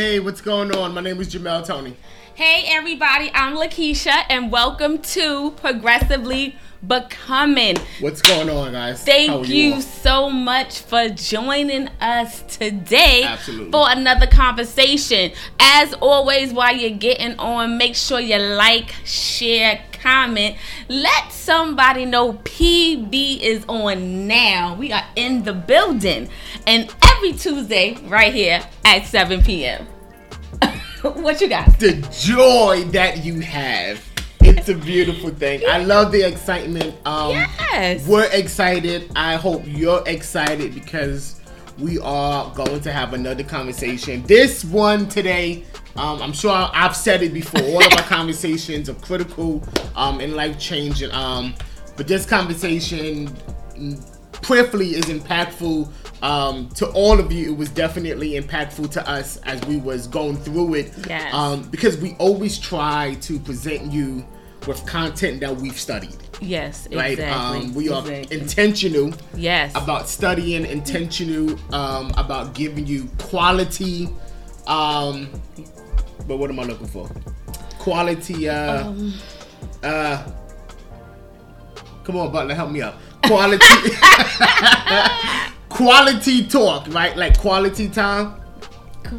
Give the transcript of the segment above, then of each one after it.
Hey, what's going on? My name is Jamel Tony. Hey, everybody, I'm Lakeisha, and welcome to Progressively Becoming. What's going on, guys? Thank you, you so much for joining us today Absolutely. for another conversation. As always, while you're getting on, make sure you like, share, comment. Let somebody know PB is on now. We are in the building. And every Tuesday, right here at 7 p.m. what you got? The joy that you have. It's a beautiful thing. I love the excitement. Um, yes. We're excited. I hope you're excited because we are going to have another conversation. This one today um, I'm sure I've said it before. All of our conversations are critical um, and life changing. Um, but this conversation, prayerfully, is impactful um, to all of you. It was definitely impactful to us as we was going through it. Yes. Um, because we always try to present you with content that we've studied. Yes, right. Exactly. Um, we are exactly. intentional. Yes. About studying, intentional um, about giving you quality. Um, but what am I looking for? Quality. Uh, um. uh, come on, Butler, help me out. Quality. quality talk, right? Like quality time.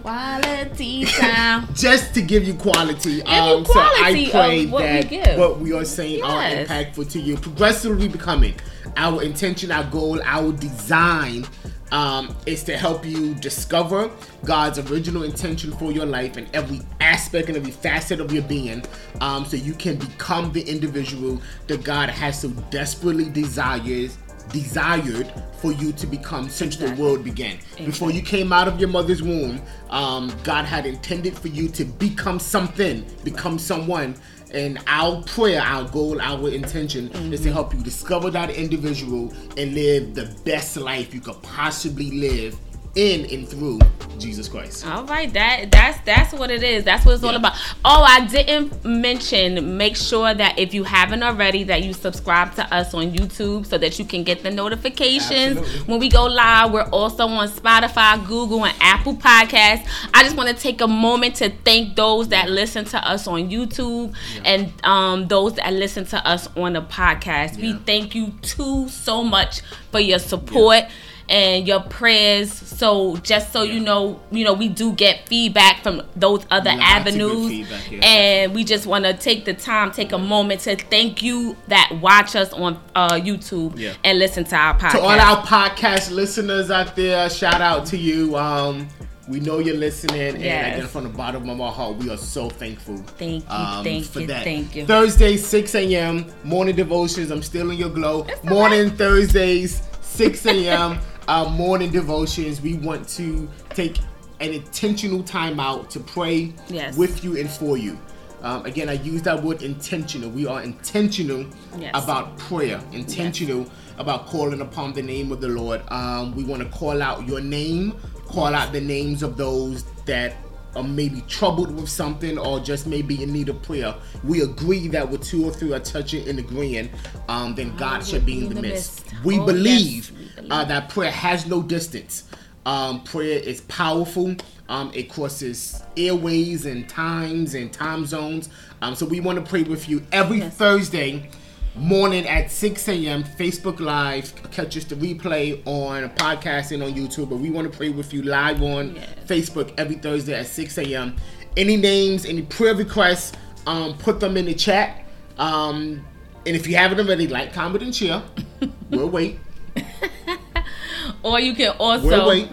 Quality time. Just to give you quality. Um, quality so I pray that what we are saying yes. are impactful to you. Progressively becoming our intention, our goal, our design um, is to help you discover God's original intention for your life in every aspect and every facet of your being um, so you can become the individual that God has so desperately desires desired for you to become since exactly. the world began. Exactly. Before you came out of your mother's womb, um, God had intended for you to become something, become someone and our prayer, our goal, our intention mm-hmm. is to mm-hmm. help you discover that individual and live the best life you could possibly live in and through Jesus Christ. All right, that that's that's what it is. That's what it's yeah. all about. Oh, I didn't mention. Make sure that if you haven't already, that you subscribe to us on YouTube so that you can get the notifications Absolutely. when we go live. We're also on Spotify, Google, and Apple Podcasts. I just want to take a moment to thank those that listen to us on YouTube yeah. and um, those that listen to us on the podcast. Yeah. We thank you too so much for your support and your prayers. So just so yeah. you know, you know, we do get feedback from those other Lots avenues. and we just want to take the time, take a moment to thank you that watch us on uh, YouTube yeah. and listen to our podcast. To all our podcast listeners out there, shout out to you. Um, we know you're listening, and yes. again, from the bottom of our heart, we are so thankful. Thank you, um, thank for you, that. thank you. Thursday, 6 a.m. morning devotions. I'm still in your glow. morning right. Thursdays, 6 a.m. our morning devotions. We want to take an intentional time out to pray yes. with you and for you. Um, again, I use that word intentional. We are intentional yes. about prayer, intentional yes. about calling upon the name of the Lord. Um, we want to call out your name, call out the names of those that are maybe troubled with something or just maybe in need of prayer. We agree that with two or three are touching and agreeing, um, then God should be in the, midst. We, oh, believe, yes. we, believe, uh, that prayer has no distance. Um, prayer is powerful. Um, it crosses airways and times and time zones. Um, so we want to pray with you every yes. Thursday morning at 6 a.m. Facebook Live. Catch us the replay on podcast and on YouTube. But we want to pray with you live on yes. Facebook every Thursday at 6 a.m. Any names, any prayer requests, um, put them in the chat. Um, and if you haven't already, like, comment, and share. we'll wait. or you can also we'll wait.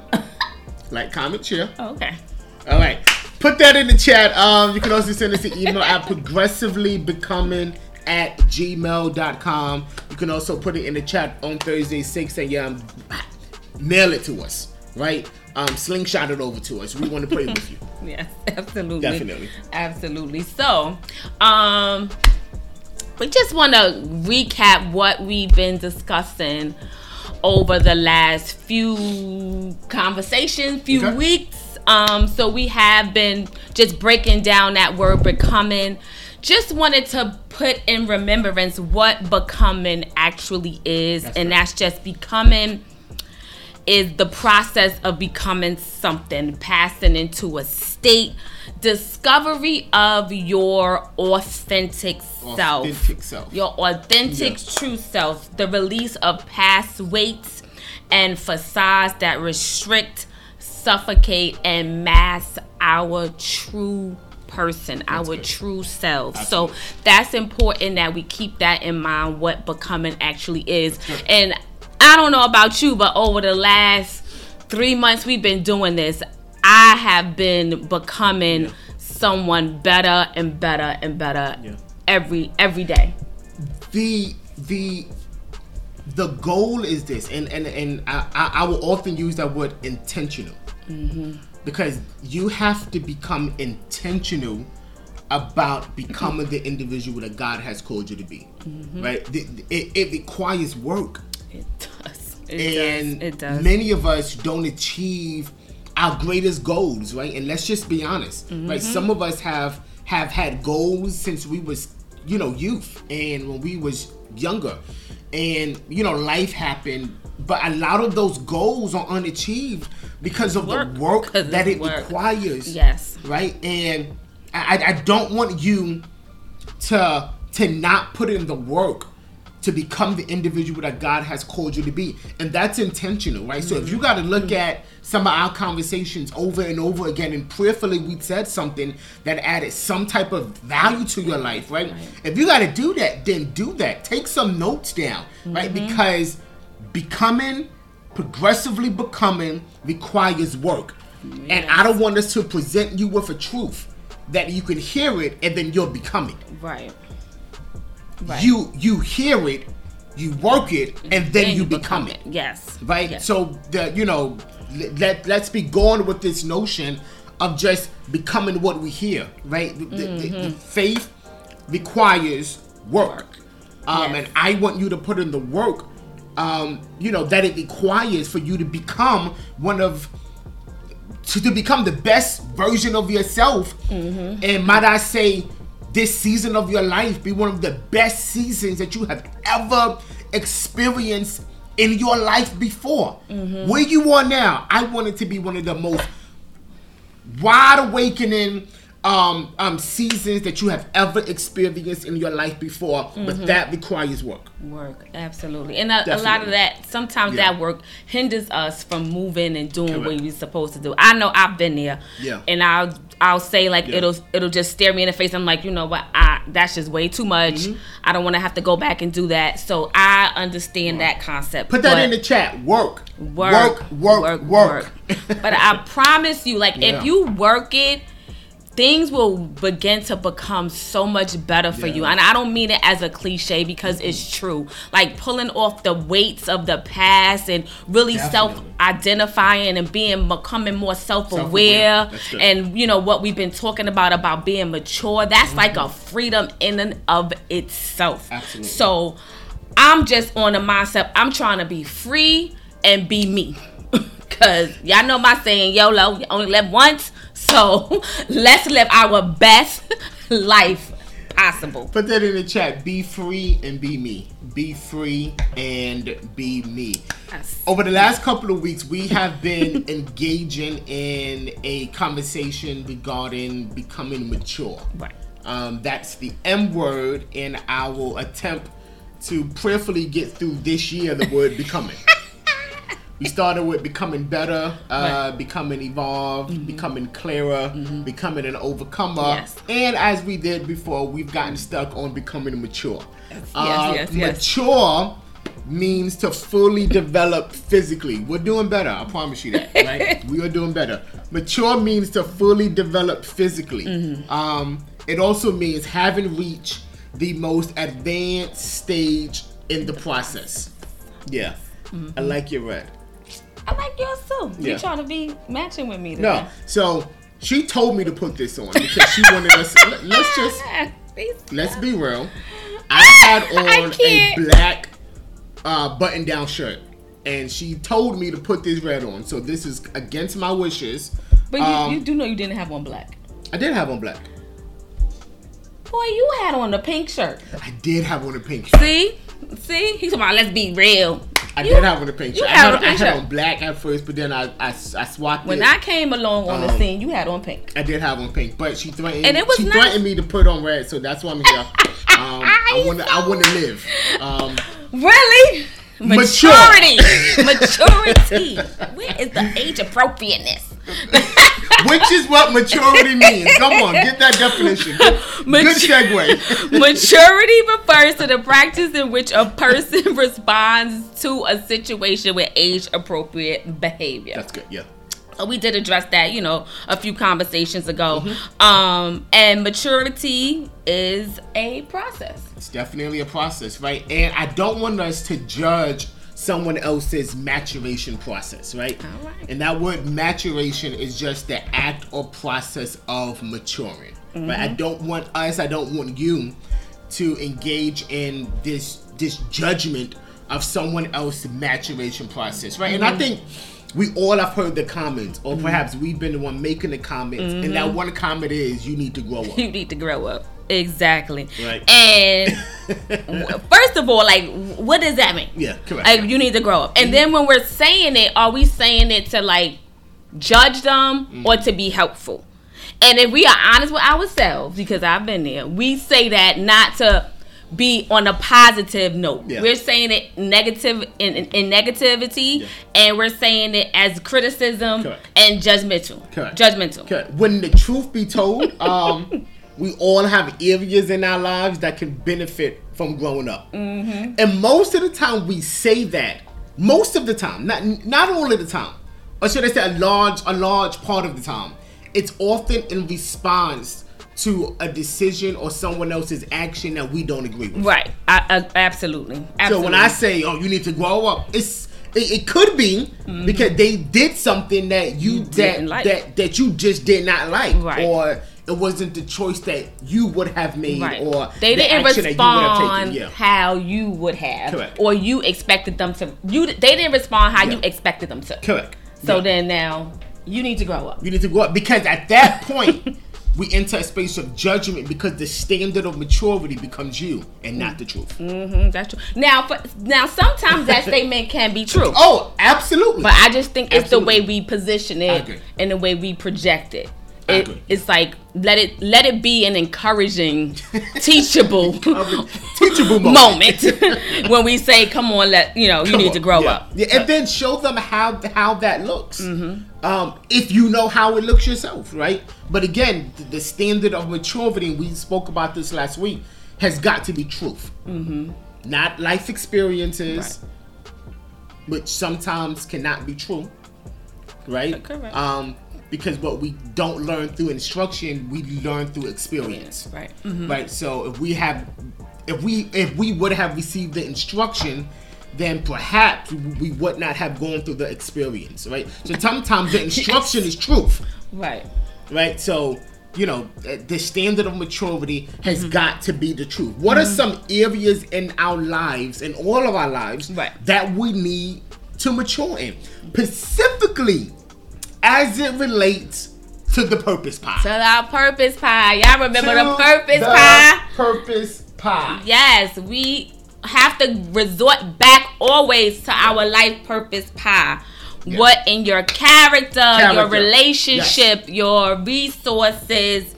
Like, comment, share. Okay. All right. Put that in the chat. Um, you can also send us an email at progressively becoming at gmail.com. You can also put it in the chat on Thursday, 6 a.m. Mail it to us, right? Um, slingshot it over to us. We want to pray with you. Yes, absolutely. Definitely. Absolutely. So, um, we just want to recap what we've been discussing over the last few conversations, few okay. weeks. Um, so we have been just breaking down that word becoming just wanted to put in remembrance what becoming actually is, that's and right. that's just becoming is the process of becoming something, passing into a state, discovery of your authentic, authentic self, self, your authentic true self, the release of past weights and facades that restrict, suffocate, and mask our true person, that's our good. true self. Absolutely. So that's important that we keep that in mind what becoming actually is. And I don't know about you, but over the last three months we've been doing this, I have been becoming yeah. someone better and better and better yeah. every every day. The the the goal is this, and and and I, I will often use that word intentional. Mm-hmm because you have to become intentional about becoming the individual that God has called you to be. Mm-hmm. Right? It, it, it, requires work. It does. It and does. It does. many of us don't achieve our greatest goals, right? And let's just be honest, mm-hmm. right? Some of us have have had goals since we was, you know, youth and when we was younger. And you know, life happened, but a lot of those goals are unachieved because of work. the work that it work. requires. Yes. Right? And I, I don't want you to to not put in the work to become the individual that God has called you to be. And that's intentional, right? Mm-hmm. So if you got to look mm-hmm. at some of our conversations over and over again and prayerfully we said something that added some type of value to your life, right? right. If you got to do that, then do that. Take some notes down, mm-hmm. right? Because becoming progressively becoming requires work. Yes. And I don't want us to present you with a truth that you can hear it and then you'll become it. Right. Right. You you hear it, you work it, and then, then you, you, become, become it. it. Yes. Right? Yes. So the you know, let let's be going with this notion of just becoming what we hear, right? Mm-hmm. The, the, the mm-hmm. faith requires work. work. Um, yes. and I want you to put in the work um, you know, that it requires for you to become one of to, to become the best version of yourself. Mm-hmm. And might I say, this season of your life be one of the best seasons that you have ever experienced in your life before. Mm-hmm. Where you are now, I want it to be one of the most wide awakening um, um, seasons that you have ever experienced in your life before, mm-hmm. but that requires work. Work, absolutely, and a, a lot of that. Sometimes yeah. that work hinders us from moving and doing Correct. what we're supposed to do. I know I've been there, yeah, and I'll I'll say like yeah. it'll it'll just stare me in the face. I'm like, you know what? I that's just way too much. Mm-hmm. I don't want to have to go back and do that. So I understand that concept. Put that in the chat. Work, work, work, work, work. work. but I promise you, like yeah. if you work it things will begin to become so much better for yeah. you. And I don't mean it as a cliche because it's true. Like pulling off the weights of the past and really self identifying and being becoming more self aware. And you know what we've been talking about about being mature. That's mm-hmm. like a freedom in and of itself. Absolutely. So I'm just on a mindset. I'm trying to be free and be me. Cause y'all know my saying, YOLO, you only live once. So let's live our best life possible. Put that in the chat. Be free and be me. Be free and be me. Yes. Over the last couple of weeks, we have been engaging in a conversation regarding becoming mature. Right. Um, that's the M word in our attempt to prayerfully get through this year, the word becoming. we started with becoming better, uh, right. becoming evolved, mm-hmm. becoming clearer, mm-hmm. becoming an overcomer. Yes. And as we did before, we've gotten stuck on becoming mature. Yes, uh, yes, yes, mature means to fully develop physically. We're doing better, I promise you that. Right? we are doing better. Mature means to fully develop physically. Mm-hmm. Um, it also means having reached the most advanced stage in the process. Yeah. Mm-hmm. I like your red. I like yours too. Yeah. You trying to be matching with me? Today. No, so she told me to put this on because she wanted us. let's just let's be real. I had on I a black uh, button-down shirt, and she told me to put this red on. So this is against my wishes. But you, um, you do know you didn't have on black. I did have on black. Boy, you had on a pink shirt. I did have on a pink shirt. See, see, he's talking about let's be real. I you, did have on a pink shirt. I had, I had on black at first, but then I I, I swapped when it. I came along on um, the scene, you had on pink. I did have on pink, but she threatened. And it was she threatened me to put on red, so that's why I'm here. um, I want to I want to live. Um, really. Maturity. Maturity. Where is the age appropriateness? Which is what maturity means. Come on, get that definition. Good, good segue. maturity refers to the practice in which a person responds to a situation with age appropriate behavior. That's good, yeah. So we did address that, you know, a few conversations ago. Mm-hmm. Um, and maturity is a process. It's definitely a process, right? And I don't want us to judge someone else's maturation process, right? And that word maturation is just the act or process of maturing. Mm-hmm. Right? I don't want us, I don't want you to engage in this this judgment of someone else's maturation process, right? Mm-hmm. And I mm-hmm. think we all have heard the comments, or mm-hmm. perhaps we've been the one making the comments, and that mm-hmm. one comment is you need to grow up. You need to grow up. Exactly. Right. And first of all, like, what does that mean? Yeah, correct. Like, you need to grow up. And mm-hmm. then when we're saying it, are we saying it to like judge them mm-hmm. or to be helpful? And if we are honest with ourselves, because I've been there, we say that not to be on a positive note. Yeah. We're saying it negative in, in, in negativity, yeah. and we're saying it as criticism Correct. and judgmental. Correct. Judgmental. Correct. When the truth be told, um, we all have areas in our lives that can benefit from growing up. Mm-hmm. And most of the time we say that, most of the time, not not all of the time, or should I say a large a large part of the time, it's often in response to a decision or someone else's action that we don't agree with. Right. I, I, absolutely. absolutely. So when I say, "Oh, you need to grow up," it's it, it could be mm-hmm. because they did something that you, you that like. that that you just did not like, right. or it wasn't the choice that you would have made right. or they the didn't respond you yeah. how you would have correct or you expected them to you they didn't respond how yeah. you expected them to correct so yeah. then now you need to grow up you need to grow up because at that point we enter a space of judgment because the standard of maturity becomes you and not the truth. Mm-hmm, that's true. Now, for, now sometimes that statement can be true. Oh, absolutely. But I just think it's absolutely. the way we position it and the way we project it it, it's like let it let it be an encouraging, teachable, teachable moment, moment when we say, "Come on, let you know you Come need on. to grow yeah. up." Yeah, and then show them how how that looks. Mm-hmm. Um, if you know how it looks yourself, right? But again, the, the standard of maturity, we spoke about this last week, has got to be truth, mm-hmm. not life experiences, right. which sometimes cannot be true, right? Correct. Um, because what we don't learn through instruction, we learn through experience. Right. Mm-hmm. Right. So if we have, if we if we would have received the instruction, then perhaps we would not have gone through the experience. Right. So sometimes the instruction is truth. Right. Right. So you know the standard of maturity has mm-hmm. got to be the truth. What mm-hmm. are some areas in our lives, in all of our lives, right. that we need to mature in? Specifically as it relates to the purpose pie. To the purpose pie. Y'all remember to the purpose the pie? Purpose pie. Yes, we have to resort back always to our life purpose pie. Yes. What in your character, character. your relationship, yes. your resources,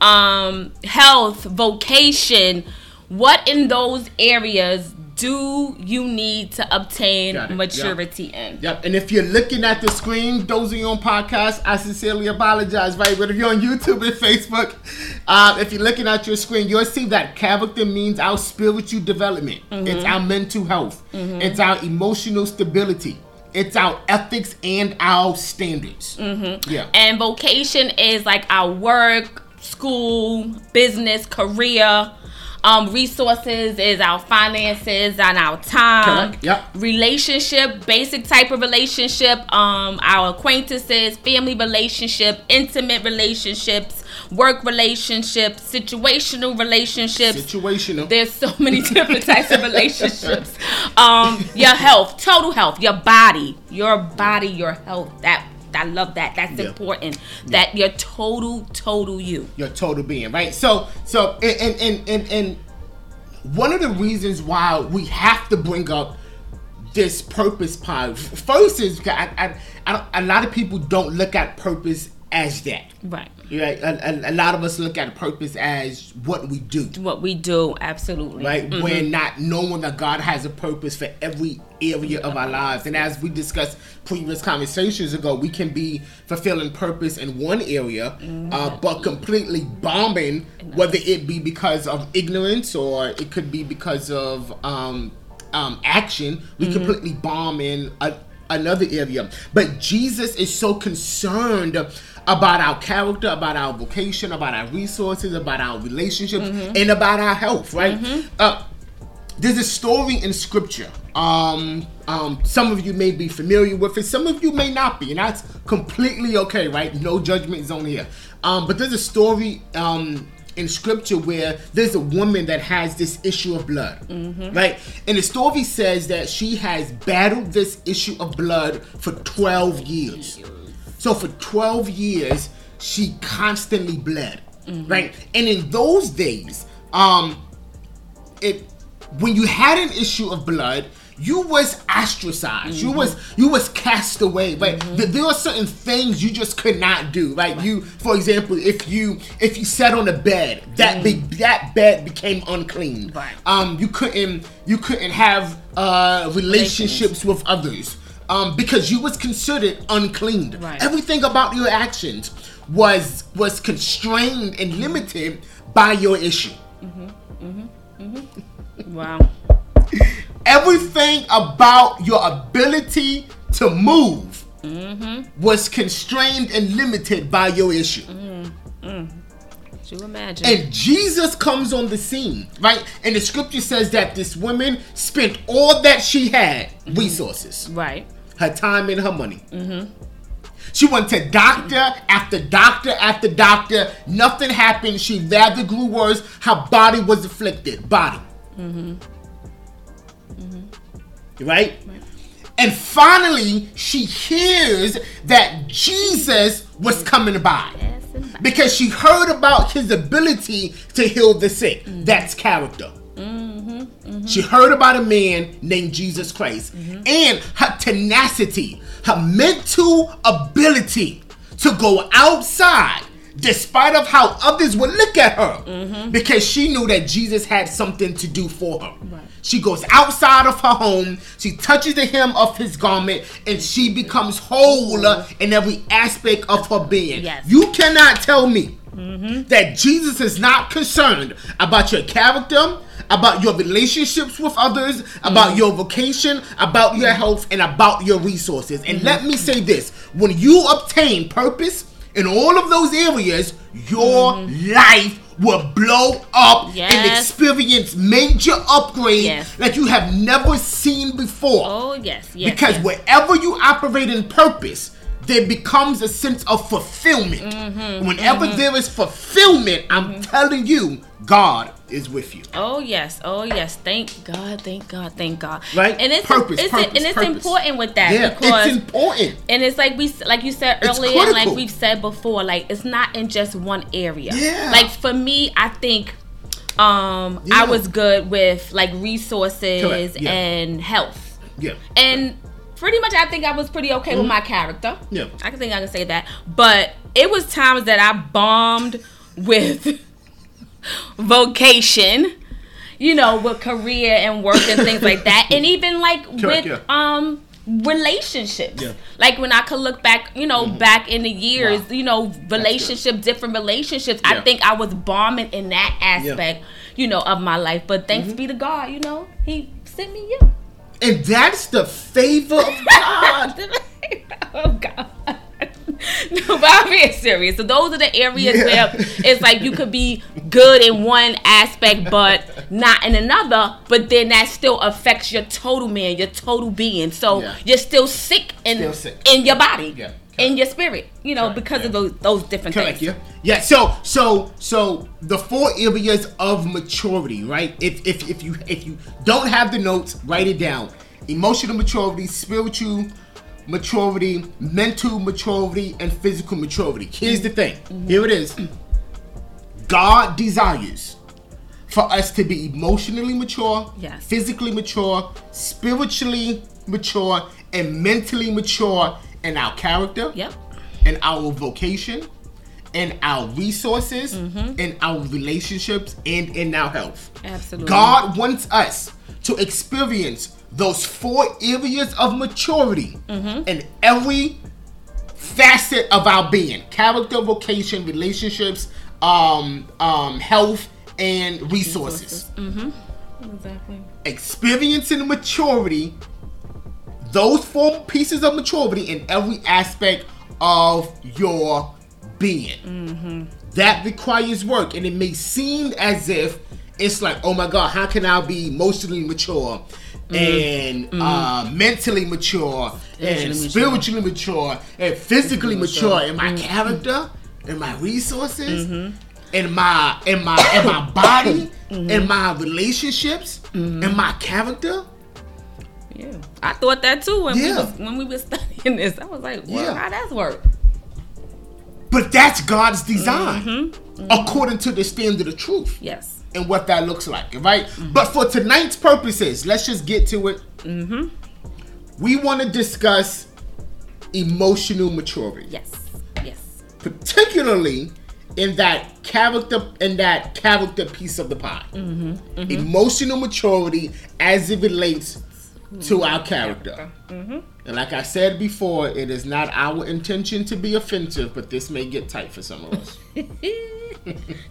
um, health, vocation, what in those areas do you need to obtain maturity yep. in? Yep. And if you're looking at the screen, those of you on podcast, I sincerely apologize, right? But if you're on YouTube and Facebook, uh, if you're looking at your screen, you'll see that character means our spiritual development. Mm-hmm. It's our mental health. Mm-hmm. It's our emotional stability. It's our ethics and our standards. Mm-hmm. Yeah. And vocation is like our work, school, business, career um, resources is our finances and our time. Correct. Yep. Relationship, basic type of relationship, um, our acquaintances, family relationship, intimate relationships, work relationships, situational relationships. Situational. There's so many different types of relationships. Um, your health, total health, your body, your body, your health. That I love that. That's yeah. important. Yeah. That you're total, total you. Your total being, right? So, so, and and and and one of the reasons why we have to bring up this purpose part. First is because I, I, I, a lot of people don't look at purpose as that. Right. Right. A, a, a, lot of us look at purpose as what we do. What we do, absolutely. Right. Mm-hmm. We're not knowing that God has a purpose for every area of our lives. And as we discussed previous conversations ago, we can be fulfilling purpose in one area, mm-hmm. uh, but completely bombing, whether it be because of ignorance or it could be because of um, um, action. We mm-hmm. completely bomb in a, another area. But Jesus is so concerned about our character, about our vocation, about our resources, about our relationships, mm-hmm. and about our health, right? Mm-hmm. Uh, there's a story in scripture. Um, um, some of you may be familiar with it, some of you may not be, and that's completely okay, right? No judgment zone here. Um, but there's a story um, in scripture where there's a woman that has this issue of blood, mm-hmm. right? And the story says that she has battled this issue of blood for 12 years. So for 12 years, she constantly bled, mm-hmm. right? And in those days, um, it when you had an issue of blood, you was ostracized. Mm-hmm. You was you was cast away. Right? Mm-hmm. There are certain things you just could not do. Right? right? You, for example, if you if you sat on a bed, that mm-hmm. be, that bed became unclean. Right. Um, you couldn't you couldn't have uh, relationships with others. Um, because you was considered unclean. Right. Everything about your actions was was constrained and limited by your issue. Mm-hmm. Mm-hmm. Mm-hmm. Wow. everything about your ability to move mm-hmm. was constrained and limited by your issue. Mm-hmm. You imagine. And Jesus comes on the scene, right? And the scripture says that this woman spent all that she had, mm-hmm. resources, right? Her time and her money. Mm-hmm. She went to doctor after doctor after doctor. Nothing happened. She rather grew worse. Her body was afflicted. Body. Mm-hmm. Right? right? And finally, she hears that Jesus was coming by. because she heard about his ability to heal the sick. Mm-hmm. That's character. She heard about a man named Jesus Christ mm-hmm. and her tenacity, her mental ability to go outside despite of how others would look at her mm-hmm. because she knew that Jesus had something to do for her. Right. She goes outside of her home, she touches the hem of his garment, and she becomes whole in every aspect of her being. Yes. You cannot tell me mm-hmm. that Jesus is not concerned about your character, about your relationships with others, about mm-hmm. your vocation, about your health, and about your resources. And mm-hmm. let me say this when you obtain purpose, in all of those areas, your mm. life will blow up yes. and experience major upgrade yes. that you have never seen before. Oh yes, yes. Because yes. wherever you operate in purpose, there becomes a sense of fulfillment. Mm-hmm, Whenever mm-hmm. there is fulfillment, I'm mm-hmm. telling you, God is with you. Oh yes, oh yes. Thank God, thank God, thank God. Right, and it's purpose, it's, purpose, and it's purpose. important with that yeah, because it's important. And it's like we, like you said earlier, and like we've said before, like it's not in just one area. Yeah. Like for me, I think um yeah. I was good with like resources yeah. and health. Yeah. And pretty much I think I was pretty okay mm-hmm. with my character. Yeah. I can think I can say that. But it was times that I bombed with vocation, you know, with career and work and things like that. And even like Correct, with yeah. um relationships. Yeah. Like when I could look back, you know, mm-hmm. back in the years, wow. you know, relationship, different relationships. Yeah. I think I was bombing in that aspect, you know, of my life. But thanks mm-hmm. be to God, you know, He sent me you. And that's the favor of God. oh God. no, but I'm being serious. So those are the areas yeah. where it's like you could be good in one aspect, but not in another. But then that still affects your total man, your total being. So yeah. you're still sick in still sick. in your body. Yeah in your spirit, you know, Correct. because yeah. of those those different Correct, things. Yeah, yeah. So so so the four areas of maturity, right? If if if you if you don't have the notes, write it down. Emotional maturity, spiritual maturity, mental maturity, and physical maturity. Here's the thing. Mm-hmm. Here it is. God desires for us to be emotionally mature, yes. physically mature, spiritually mature, and mentally mature in our character, yep. in our vocation, in our resources, mm-hmm. in our relationships, and in our health. Absolutely. God wants us to experience those four areas of maturity mm-hmm. in every facet of our being character, vocation, relationships, um, um, health, and resources. resources. Mm-hmm. Exactly. Experiencing maturity, those four pieces of maturity in every aspect of your being. Mm-hmm. That requires work, and it may seem as if it's like, oh my God, how can I be emotionally mature? Mm-hmm. and mm-hmm. Uh, mentally mature and spiritually mature. and physically mature, in my mm-hmm. character in my resources mm-hmm. in my in my in my body in mm-hmm. my relationships in my character yeah i thought that too when yeah. we was, when we were studying this i was like well, yeah. how does work but that's god's design according to the standard of truth yes and what that looks like, right? Mm-hmm. But for tonight's purposes, let's just get to it. Mm-hmm. We want to discuss emotional maturity. Yes. Yes. Particularly in that character in that character piece of the pie. Mm-hmm. mm-hmm. Emotional maturity as it relates to our character. Mm-hmm. And like I said before, it is not our intention to be offensive, but this may get tight for some of us.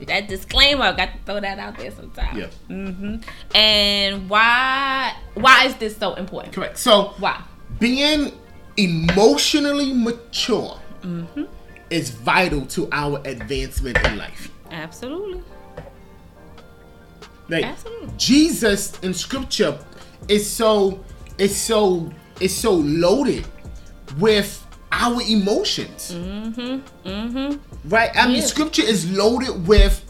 that disclaimer, I got to throw that out there sometimes. Yeah. Mm-hmm. And why? Why is this so important? Correct. So why being emotionally mature mm-hmm. is vital to our advancement in life. Absolutely. Like Absolutely. Jesus in Scripture is so it's so it's so loaded with our emotions. Mm-hmm. Mm-hmm. Right? I mean, scripture is loaded with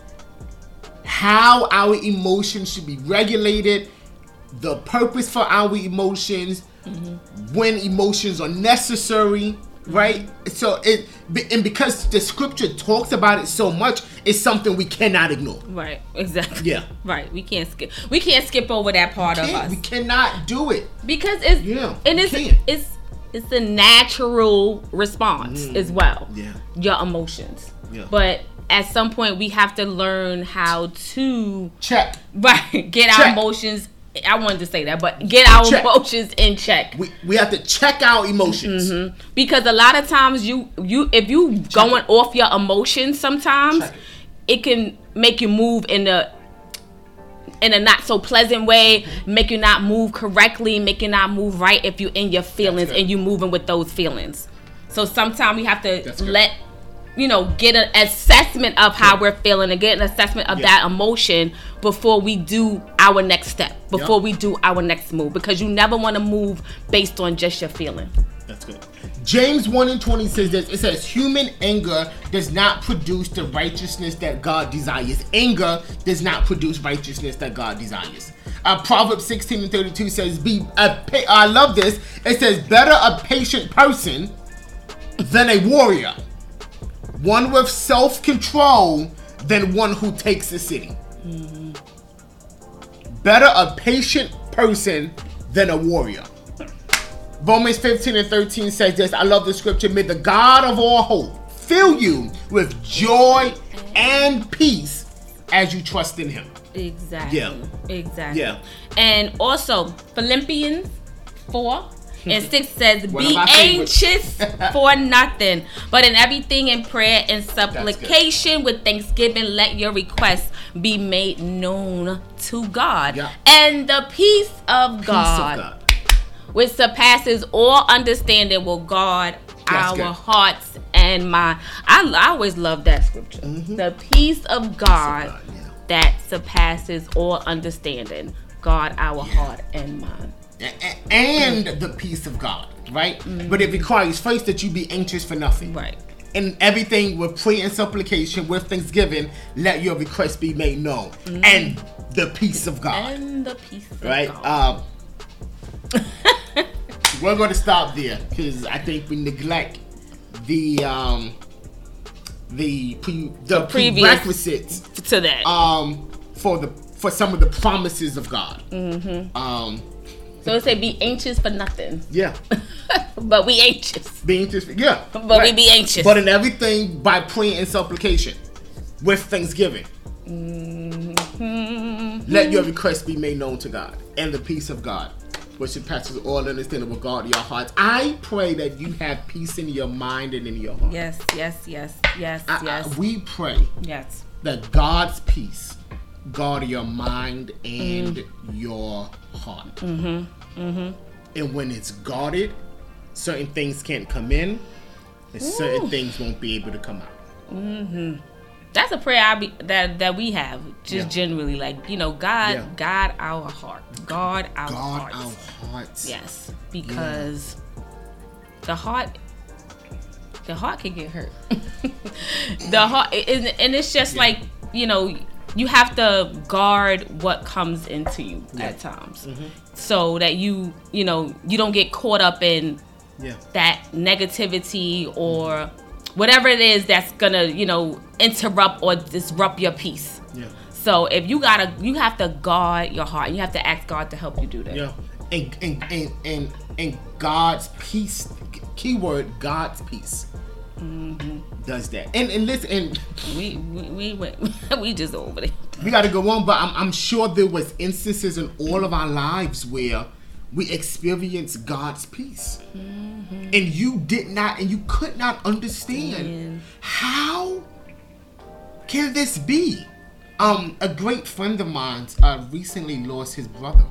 how our emotions should be regulated, the purpose for our emotions, mm-hmm. when emotions are necessary, right? So it and because the scripture talks about it so much, it's something we cannot ignore. Right. Exactly. Yeah. Right. We can't skip. We can't skip over that part of us. We cannot do it because it's yeah. And it's can't. it's it's a natural response mm. as well. Yeah. Your emotions. Yeah. But at some point we have to learn how to check. Right. Get check. our emotions I wanted to say that, but get our check. emotions in check. We, we have to check our emotions mm-hmm. because a lot of times you you if you check going it. off your emotions, sometimes it. it can make you move in a in a not so pleasant way, make you not move correctly, make you not move right if you're in your feelings and you moving with those feelings. So sometimes we have to let you know get an assessment of how we're feeling and get an assessment of yeah. that emotion before we do our next step, before yep. we do our next move, because you never want to move based on just your feeling. That's good. James 1 and 20 says this it says, Human anger does not produce the righteousness that God desires. Anger does not produce righteousness that God desires. Uh, Proverbs 16 and 32 says, Be a pa- I love this. It says, Better a patient person than a warrior, one with self control than one who takes a city. Mm-hmm. Better a patient person than a warrior. Romans 15 and 13 says this. I love the scripture. May the God of all hope fill you with joy and peace as you trust in him. Exactly. Yeah. Exactly. Yeah. And also Philippians 4 and 6 says, Be anxious for nothing, but in everything in prayer and supplication with thanksgiving, let your requests be made known to God. Yeah. And the peace of Peace God, of God which surpasses all understanding, will guard That's our good. hearts and mind. I, I always love that scripture. Mhm. The peace of God, God, yeah. that surpasses all understanding, guard our heart and mind. And the peace of God, right? But it requires first that you be anxious for nothing. Right. And everything with prayer and supplication, with thanksgiving, let your request be made known. And the peace of God, And the peace of God. right? God. Um, we're going to stop there because I think we neglect the um, the pre, the previous- prerequisites to that. um, for the for some of the promises of God. Mm-hmm. Um, so it say be anxious for nothing. Yeah. but we anxious. Be anxious. Yeah. But right. we be anxious. But in everything by prayer and supplication with thanksgiving. Mm-hmm. Let your request be made known to God and the peace of God, which surpasses all understanding will guard your hearts. I pray that you have peace in your mind and in your heart. Yes, yes, yes, yes, I, yes. I, we pray. Yes. That God's peace guard your mind and mm. your heart. Mm-hmm. Mm-hmm. And when it's guarded, certain things can't come in, and Ooh. certain things won't be able to come out. Mm-hmm that's a prayer I be, that that we have just yeah. generally like you know God yeah. God our heart God our God hearts. our hearts yes because yeah. the heart the heart can get hurt the heart and it's just like you know you have to guard what comes into you at times mm-hmm. So that you you know you don't get caught up in that negativity or whatever it is that's gonna you know interrupt or disrupt your peace. Yeah. So if you gotta, you have to guard your heart. You have to ask God to help you do that. Yeah. And and and and, and God's peace. Keyword God's peace. Mm-hmm. Does that and and listen and we we we, we just over there. We got to go on, but I'm, I'm sure there was instances in all of our lives where we experienced God's peace. Mm-hmm. And you did not, and you could not understand how can this be? Um, a great friend of mine uh, recently lost his brother,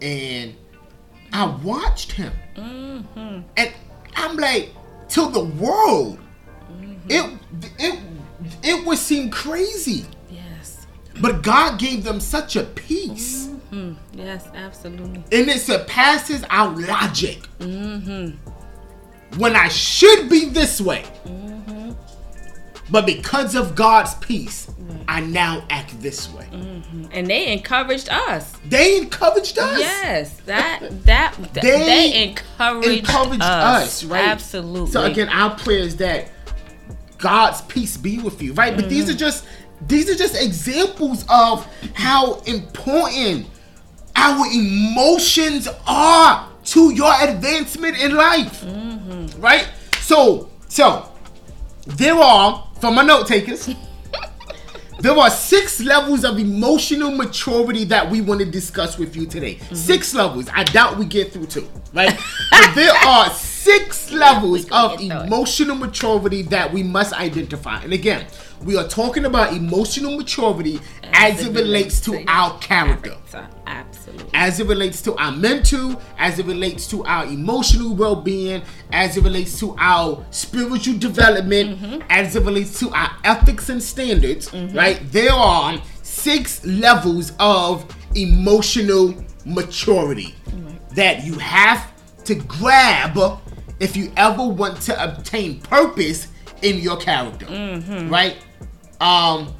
and I watched him, mm-hmm. and I'm like, to the world, mm-hmm. it it it would seem crazy. Yes, but God gave them such a peace Mm, yes, absolutely. And it surpasses our logic. Mm-hmm. When I should be this way. Mm-hmm. But because of God's peace, mm-hmm. I now act this way. Mm-hmm. And they encouraged us. They encouraged us. Yes, that that they, they encouraged, encouraged us. us. right? Absolutely. So again, our prayer is that God's peace be with you, right? But these mm-hmm. are just these are just examples of how important our emotions are to your advancement in life. Mm-hmm. Right? So, so there are, for my note takers, there are six levels of emotional maturity that we want to discuss with you today. Mm-hmm. Six levels. I doubt we get through two, right? but there are six levels of emotional maturity that we must identify. And again, we are talking about emotional maturity as, as it relates to our character. Absolutely. As it relates to our mental, as it relates to our emotional well being, as it relates to our spiritual development, mm-hmm. as it relates to our ethics and standards, mm-hmm. right? There are six levels of emotional maturity mm-hmm. that you have to grab if you ever want to obtain purpose in your character, mm-hmm. right? Um,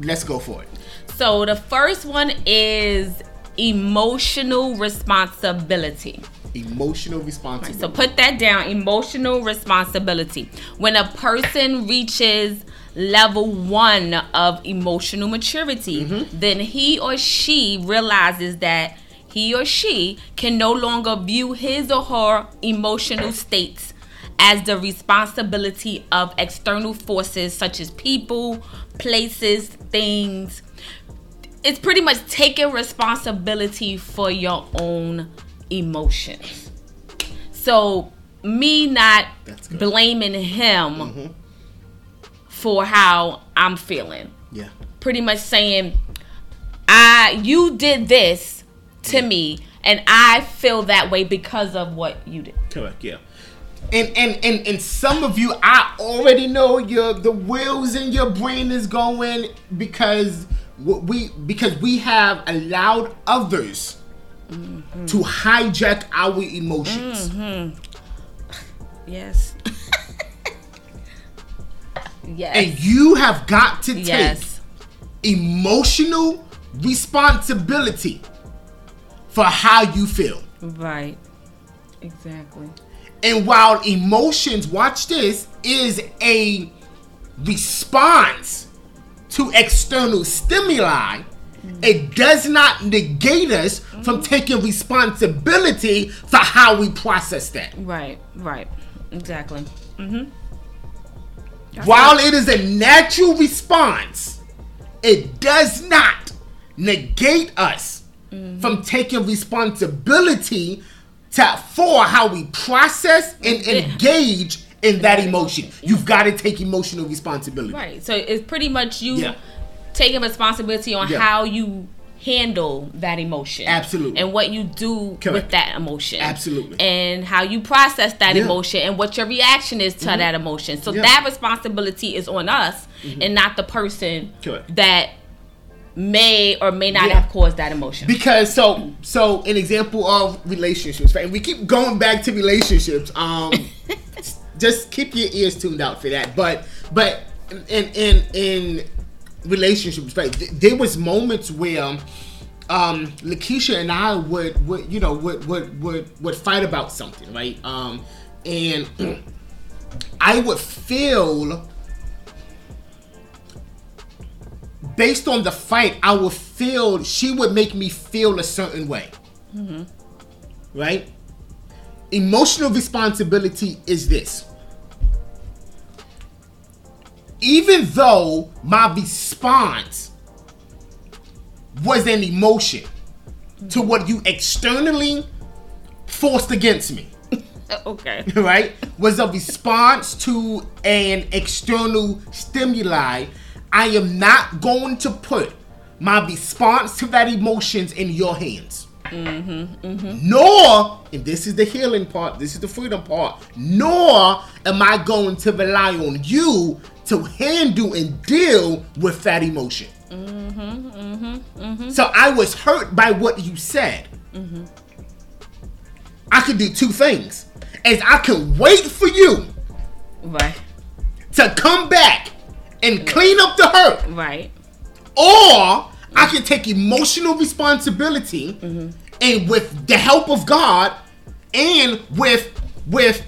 let's go for it. So the first one is emotional responsibility. Emotional responsibility. so put that down. Emotional responsibility. When a person reaches level one of emotional maturity, mm-hmm. then he or she realizes that he or she can no longer view his or her emotional states as the responsibility of external forces such as people, places, things. It's pretty much taking responsibility for your own emotions. So, me not blaming him mm-hmm. for how I'm feeling. Yeah. Pretty much saying, I you did this to yeah. me and I feel that way because of what you did. Correct, yeah and and and and some of you i already know your the wheels in your brain is going because we because we have allowed others mm-hmm. to hijack our emotions mm-hmm. yes yes and you have got to take yes. emotional responsibility for how you feel right exactly and while emotions, watch this, is a response to external stimuli, it does not negate us from taking responsibility for how we process that. Right, right, exactly. Mm-hmm. While it is a natural response, it does not negate us mm-hmm. from taking responsibility to, for how we process and engage in that emotion. You've got to take emotional responsibility. Right. So it's pretty much you yeah. taking responsibility on yeah. how you handle that emotion. Absolutely. And what you do Correct. with that emotion. Absolutely. And how you process that yeah. emotion and what your reaction is to mm-hmm. that emotion. So that responsibility is on us mm-hmm. and not the person Correct. that may or may not yeah. have caused that emotion. Because so so an example of relationships, right? And we keep going back to relationships. Um just keep your ears tuned out for that. But but in in in relationships, right? There was moments where um Lakeisha and I would would you know would would would, would fight about something, right? Um and I would feel based on the fight, I would feel she would make me feel a certain way. Mm-hmm. Right? Emotional responsibility is this. Even though my response was an emotion mm-hmm. to what you externally forced against me. okay. Right? Was a response to an external stimuli I am not going to put my response to that emotions in your hands. Mm-hmm, mm-hmm. Nor, and this is the healing part, this is the freedom part, nor am I going to rely on you to handle and deal with that emotion. Mm-hmm, mm-hmm, mm-hmm. so I was hurt by what you said. Mm-hmm. I could do two things. As I can wait for you right. to come back and clean up the hurt. Right. Or I can take emotional responsibility mm-hmm. and with the help of God and with with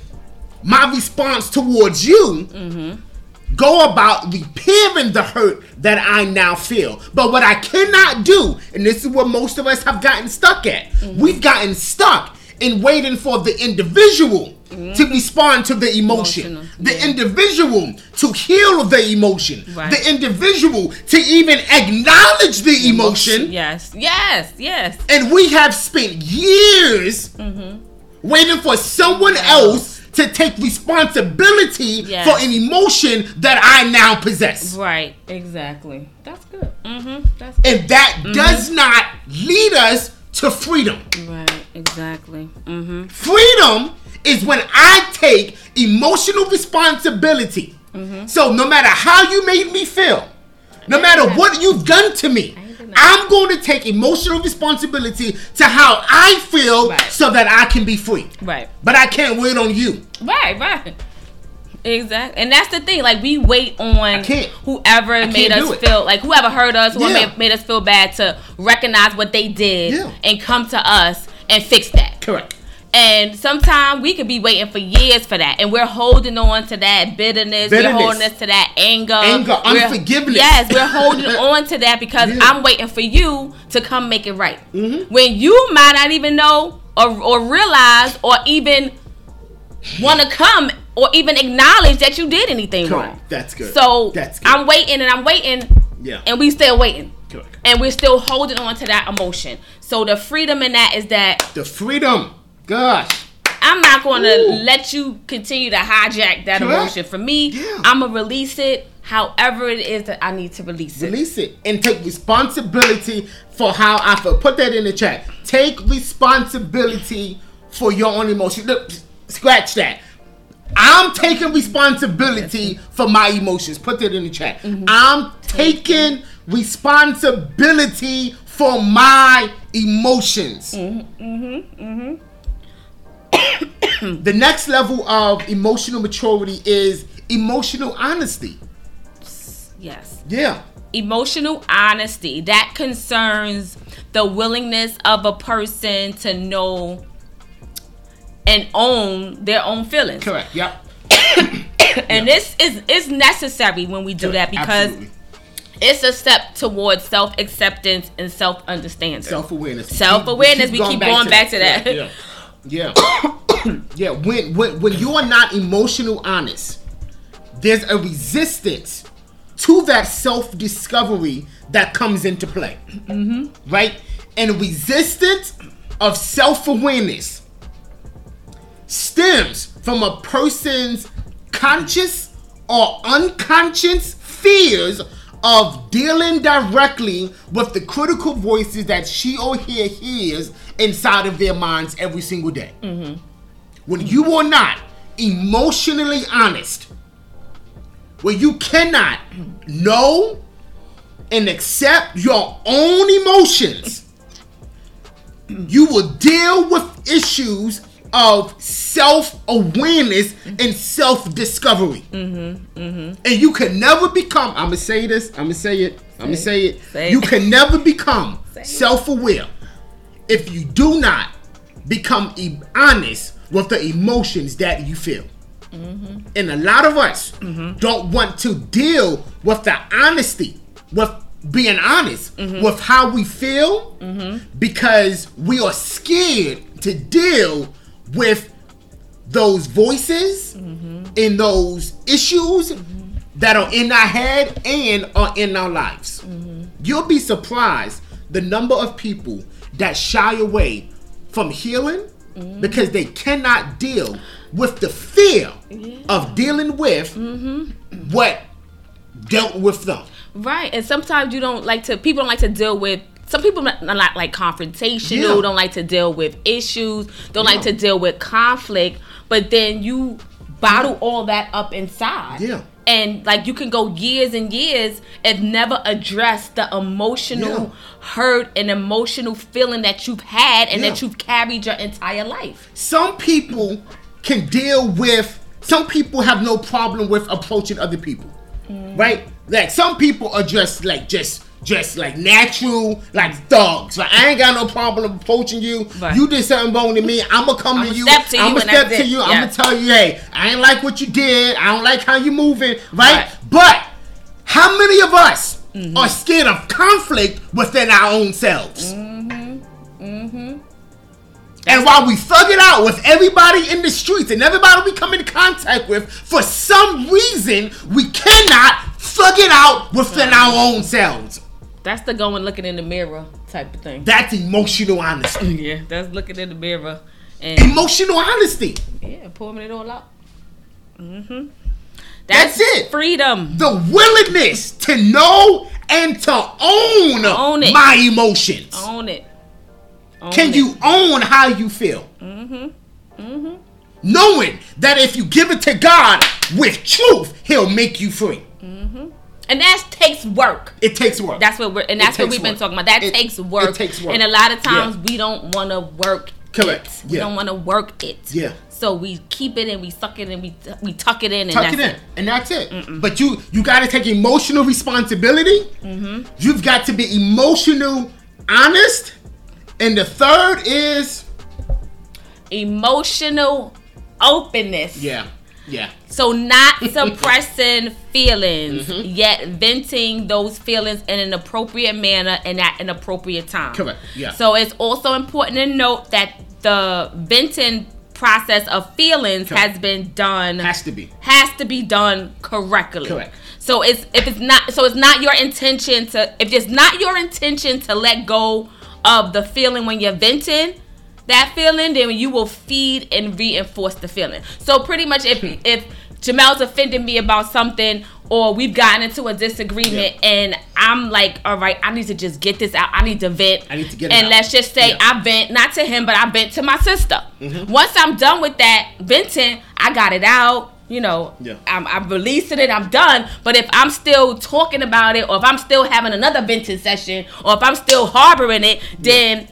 my response towards you mm-hmm. go about repairing the hurt that I now feel. But what I cannot do, and this is what most of us have gotten stuck at, mm-hmm. we've gotten stuck in waiting for the individual mm-hmm. to respond to the emotion, Emotional. the yeah. individual to heal the emotion, right. the individual to even acknowledge the emotion. emotion. Yes, yes, yes. And we have spent years mm-hmm. waiting for someone else to take responsibility yes. for an emotion that I now possess. Right, exactly. That's good. Mm-hmm. That's good. And that mm-hmm. does not lead us to freedom. Right, exactly. Mm-hmm. Freedom is when I take emotional responsibility. Mm-hmm. So no matter how you made me feel, no matter what you've done to me, I'm going to take emotional responsibility to how I feel right. so that I can be free. Right. But I can't wait on you. Right, right. Exactly, and that's the thing. Like we wait on whoever made us feel like whoever hurt us, whoever yeah. made, made, us feel bad to recognize what they did yeah. and come to us and fix that. Correct. And sometimes we could be waiting for years for that, and we're holding on to that bitterness. bitterness. We're holding us to that anger, anger, we're, unforgiveness. Yes, we're holding on to that because yeah. I'm waiting for you to come make it right. Mm-hmm. When you might not even know or, or realize or even want to come or even acknowledge that you did anything Correct. wrong. That's good. So That's good. I'm waiting and I'm waiting. Yeah. And we still waiting. And we're still holding on to that emotion. So the freedom in that is that the freedom. Gosh. I'm not going to let you continue to hijack that Correct. emotion. For me, yeah. I'm gonna release it however it is that I need to release it. Release it and take responsibility for how I feel. Put that in the chat. Take responsibility for your own emotion. Look, scratch that. I'm taking responsibility for my emotions. Put that in the chat. Mm-hmm. I'm taking responsibility for my emotions. Mm-hmm. Mm-hmm. the next level of emotional maturity is emotional honesty. Yes. Yeah. Emotional honesty that concerns the willingness of a person to know and own their own feelings. Correct. Yep. and yep. this is is necessary when we do Correct. that because Absolutely. it's a step towards self acceptance and self understanding. Self awareness. Self awareness. We, keep, we keep going, back, to that. Yeah. Yeah. Yeah. yeah. When, when when you are not emotional honest, there's a resistance to that self discovery that comes into play. Mm-hmm. Right? And resistance of self awareness stems from a person's conscious or unconscious fears of dealing directly with the critical voices that she or he hears inside of their minds every single day. Mm-hmm. When you are not emotionally honest, when you cannot know and accept your own emotions, you will deal with issues of self awareness and self discovery. Mm-hmm, mm-hmm. And you can never become, I'm going to say this, I'm going to say it, I'm going to say it. Say you it. can never become self aware if you do not become e- honest with the emotions that you feel. Mm-hmm. And a lot of us mm-hmm. don't want to deal with the honesty, with being honest mm-hmm. with how we feel mm-hmm. because we are scared to deal with those voices mm-hmm. and those issues mm-hmm. that are in our head and are in our lives. You'll be surprised the number of people that shy away from healing mm-hmm. because they cannot deal with the fear yeah. of dealing with mm-hmm. what dealt with them. Right, and sometimes you don't like to. People don't like to deal with some people are not like confrontational, yeah. don't like to deal with issues, don't yeah. like to deal with conflict, but then you bottle all that up inside. Yeah. And like you can go years and years and never address the emotional yeah. hurt and emotional feeling that you've had and that you've carried your entire life. Some people can deal with some people have no problem with approaching other people. Mm. Right? Like some people are just like just just like natural, like thugs. Like I ain't got no problem approaching you. Right. You did something wrong to me. I'ma come I'm to you. To I'ma step to you. Yeah. I'ma tell you, hey, I ain't like what you did. I don't like how you moving. Right? right. But how many of us mm-hmm. are scared of conflict within our own selves? Mm-hmm. Mm-hmm. And while we thug it out with everybody in the streets and everybody we come in contact with, for some reason we cannot thug it out within our own selves. That's the going looking in the mirror type of thing. That's emotional honesty. yeah, that's looking in the mirror. And emotional honesty. Yeah, pulling it all out. Mm-hmm. That's, that's, it. Freedom. The willingness to know and to own, own it. my emotions. Own it. Own Can it. you own how you feel? Mm-hmm. Mm-hmm. Knowing that if you give it to God with truth, He'll make you free. And that takes work. It takes work. That's what we're, and that's what we've work. been talking about. That it, takes work. It takes work. And a lot of times yeah. we don't want to work. Correct. It. We yeah. don't want to work it. Yeah. So we keep it and we suck it and we we tuck it in and tuck it in it. and that's it. Mm-mm. But you you got to take emotional responsibility. Mm-hmm. You've got to be emotional honest, and the third is emotional openness. Yeah. Yeah. So not suppressing feelings, mm-hmm. yet venting those feelings in an appropriate manner and at an appropriate time. Correct. Yeah. So it's also important to note that the venting process of feelings Correct. has been done has to be has to be done correctly. Correct. So it's if it's not so it's not your intention to if it's not your intention to let go of the feeling when you're venting that feeling, then you will feed and reinforce the feeling. So pretty much if if Jamel's offended me about something or we've gotten into a disagreement yeah. and I'm like, all right, I need to just get this out. I need to vent. I need to get And out. let's just say yeah. I vent, not to him, but I vent to my sister. Mm-hmm. Once I'm done with that venting, I got it out. You know, yeah. I'm, I'm releasing it. I'm done. But if I'm still talking about it, or if I'm still having another venting session, or if I'm still harboring it, then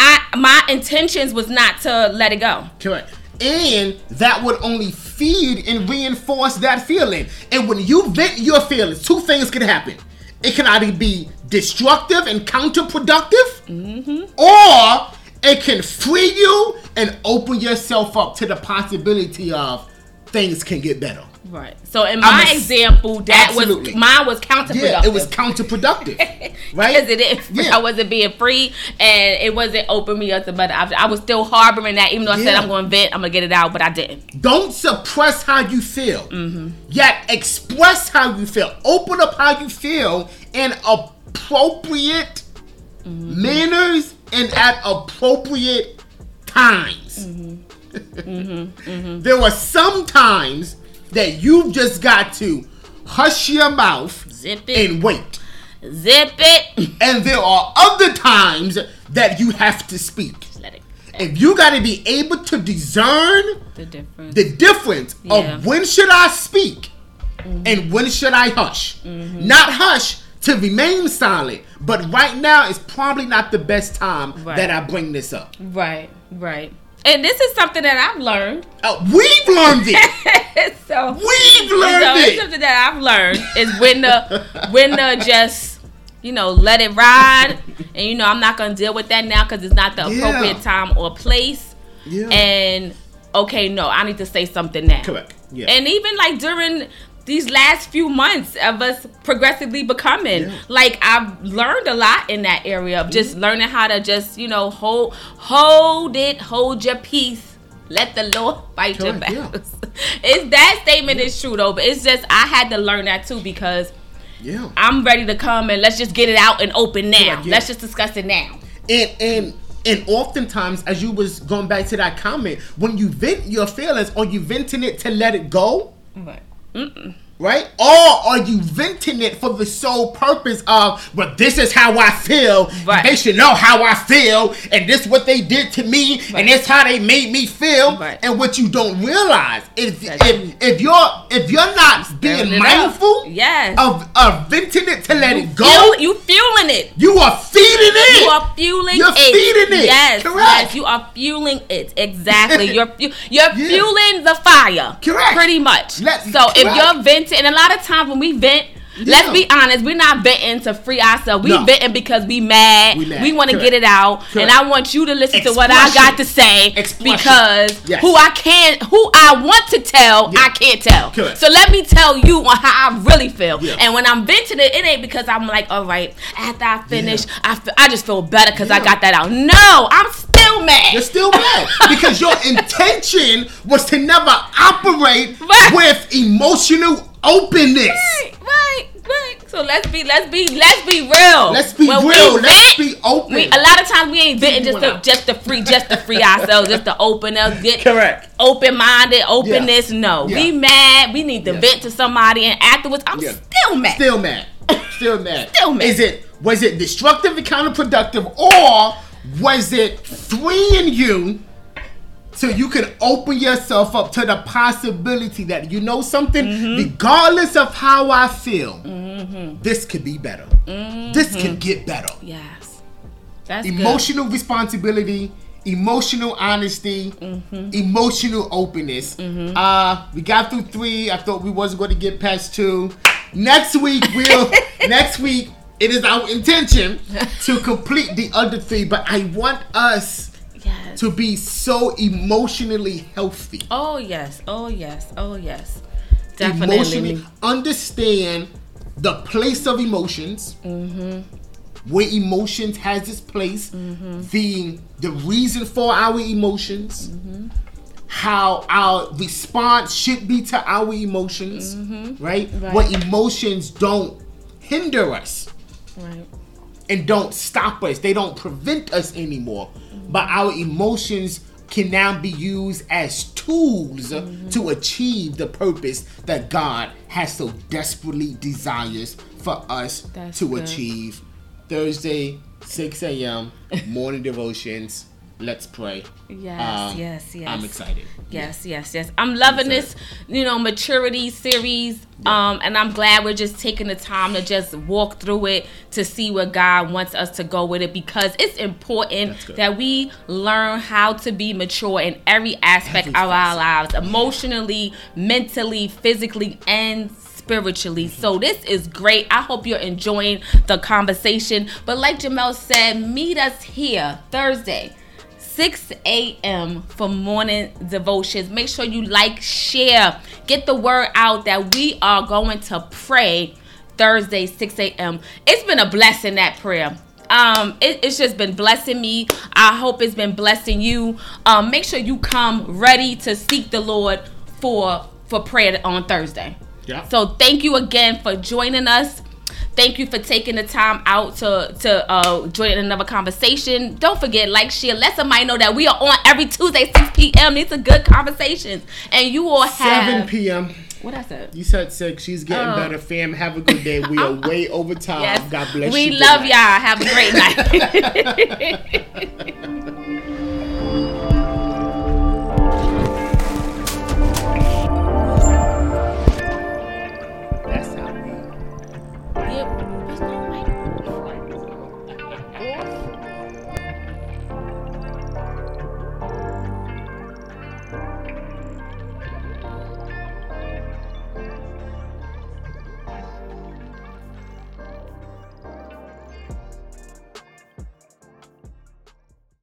I my intentions was not to let it go. Correct. And that would only feed and reinforce that feeling. And when you vent your feelings, two things can happen. It can either be destructive and counterproductive, mm-hmm. or it can free you and open yourself up to the possibility of things can get better. Right. So in my a, example, that absolutely. was mine was counterproductive. Yeah, it was counterproductive. right? Because it is. Yeah. I wasn't being free, and it wasn't opening me up to better options. I was still harboring that, even though I yeah. said I'm going to vent, I'm going to get it out, but I didn't. Don't suppress how you feel. Mm-hmm. Yet express how you feel. Open up how you feel in appropriate mm-hmm. manners and at appropriate times. Mm-hmm. mm-hmm. mm-hmm. There were some times that you've just got to hush your mouth Zip it. and wait. Zip it. And there are other times that you have to speak. Let it. If you got to be able to discern the difference, the difference yeah. of when should I speak mm-hmm. and when should I hush. Mm-hmm. Not hush to remain silent, but right now is probably not the best time right. that I bring this up. Right, right. And this is something that I've learned. Oh, we've learned it. so we've learned so it. Something that I've learned is when to when to just you know let it ride, and you know I'm not gonna deal with that now because it's not the appropriate yeah. time or place. Yeah. And okay, no, I need to say something now. Correct. Yeah. And even like during these last few months of us progressively becoming. Yeah. Like I've learned a lot in that area of mm-hmm. just learning how to just, you know, hold hold it, hold your peace. Let the Lord fight your battles. Yeah. it's that statement yeah. is true though, but it's just I had to learn that too because yeah. I'm ready to come and let's just get it out and open now. Let's just discuss it now. And and and oftentimes, as you was going back to that comment, when you vent your feelings or you venting it to let it go, right. Mm-mm right? Or are you venting it for the sole purpose of, but this is how I feel. Right. They should know how I feel, and this what they did to me, right. and this how they made me feel. Right. And what you don't realize is if, if you're if you're not being mindful yes. of, of venting it to let you it go, feel, you fueling it. You are feeding it. You are fueling you're it. feeding it. Yes, Correct. yes, you are fueling it. Exactly. you're you're yeah. fueling the fire. Correct. Pretty much. Let, so correct. if you're venting and a lot of times when we vent, yeah. let's be honest, we're not venting to free ourselves. We no. venting because we mad. We, we want to get it out, Correct. and I want you to listen Expression. to what I got to say Expression. because yes. who I can't, who I want to tell, yeah. I can't tell. Correct. So let me tell you how I really feel. Yeah. And when I'm venting it, it ain't because I'm like, all right, after I finish, I, feel, I just feel better because I got that out. No, I'm still mad. You're still mad because your intention was to never operate right. with emotional openness. Right, right, right. So let's be, let's be, let's be real. Let's be when real. Let's be open. We, a lot of times we ain't venting just to, just to free, just to free ourselves, just to open up, get correct, open minded, openness. Yeah. No, yeah. we mad. We need to yeah. vent to somebody, and afterwards, I'm still mad. Still mad. Still mad. still mad. Is it was it destructive and counterproductive, or was it freeing you? So you can open yourself up to the possibility that you know something, mm-hmm. regardless of how I feel, mm-hmm. this could be better. Mm-hmm. This can get better. Yes. That's emotional good. responsibility, emotional honesty, mm-hmm. emotional openness. Mm-hmm. Uh, we got through three. I thought we wasn't going to get past two. Next week we'll next week it is our intention to complete the other three, but I want us yes. to be so emotionally healthy. Oh yes, oh yes, oh yes. Definitely. Emotionally understand the place of emotions. Mm-hmm. Where emotions has its place, mm-hmm. being the reason for our emotions, mm-hmm. how our response should be to our emotions, mm-hmm. right? right? What emotions don't hinder us, right? And don't stop us. They don't prevent us anymore but our emotions can now be used as tools mm-hmm. to achieve the purpose that God has so desperately desires for us That's to good. achieve. Thursday, 6 a.m., morning devotions. Let's pray. Yes, um, yes, yes. I'm excited. Yes, yeah. yes, yes. I'm loving I'm this, you know, maturity series. Yeah. Um, and I'm glad we're just taking the time to just walk through it to see where God wants us to go with it because it's important that we learn how to be mature in every aspect every of our lives, emotionally, mentally, physically, and spiritually. So this is great. I hope you're enjoying the conversation. But like Jamel said, meet us here Thursday. 6 a.m. for morning devotions. Make sure you like, share, get the word out that we are going to pray Thursday, 6 a.m. It's been a blessing that prayer. Um, it, it's just been blessing me. I hope it's been blessing you. Um, make sure you come ready to seek the Lord for for prayer on Thursday. Yeah. So thank you again for joining us. Thank you for taking the time out to to uh, join another conversation. Don't forget, like, share, let somebody know that we are on every Tuesday, 6 p.m. These are good conversations. And you all have 7 p.m. What I said? You said six. She's getting oh. better, fam. Have a good day. We are way over time. Yes. God bless we you. We love y'all. Have a great night.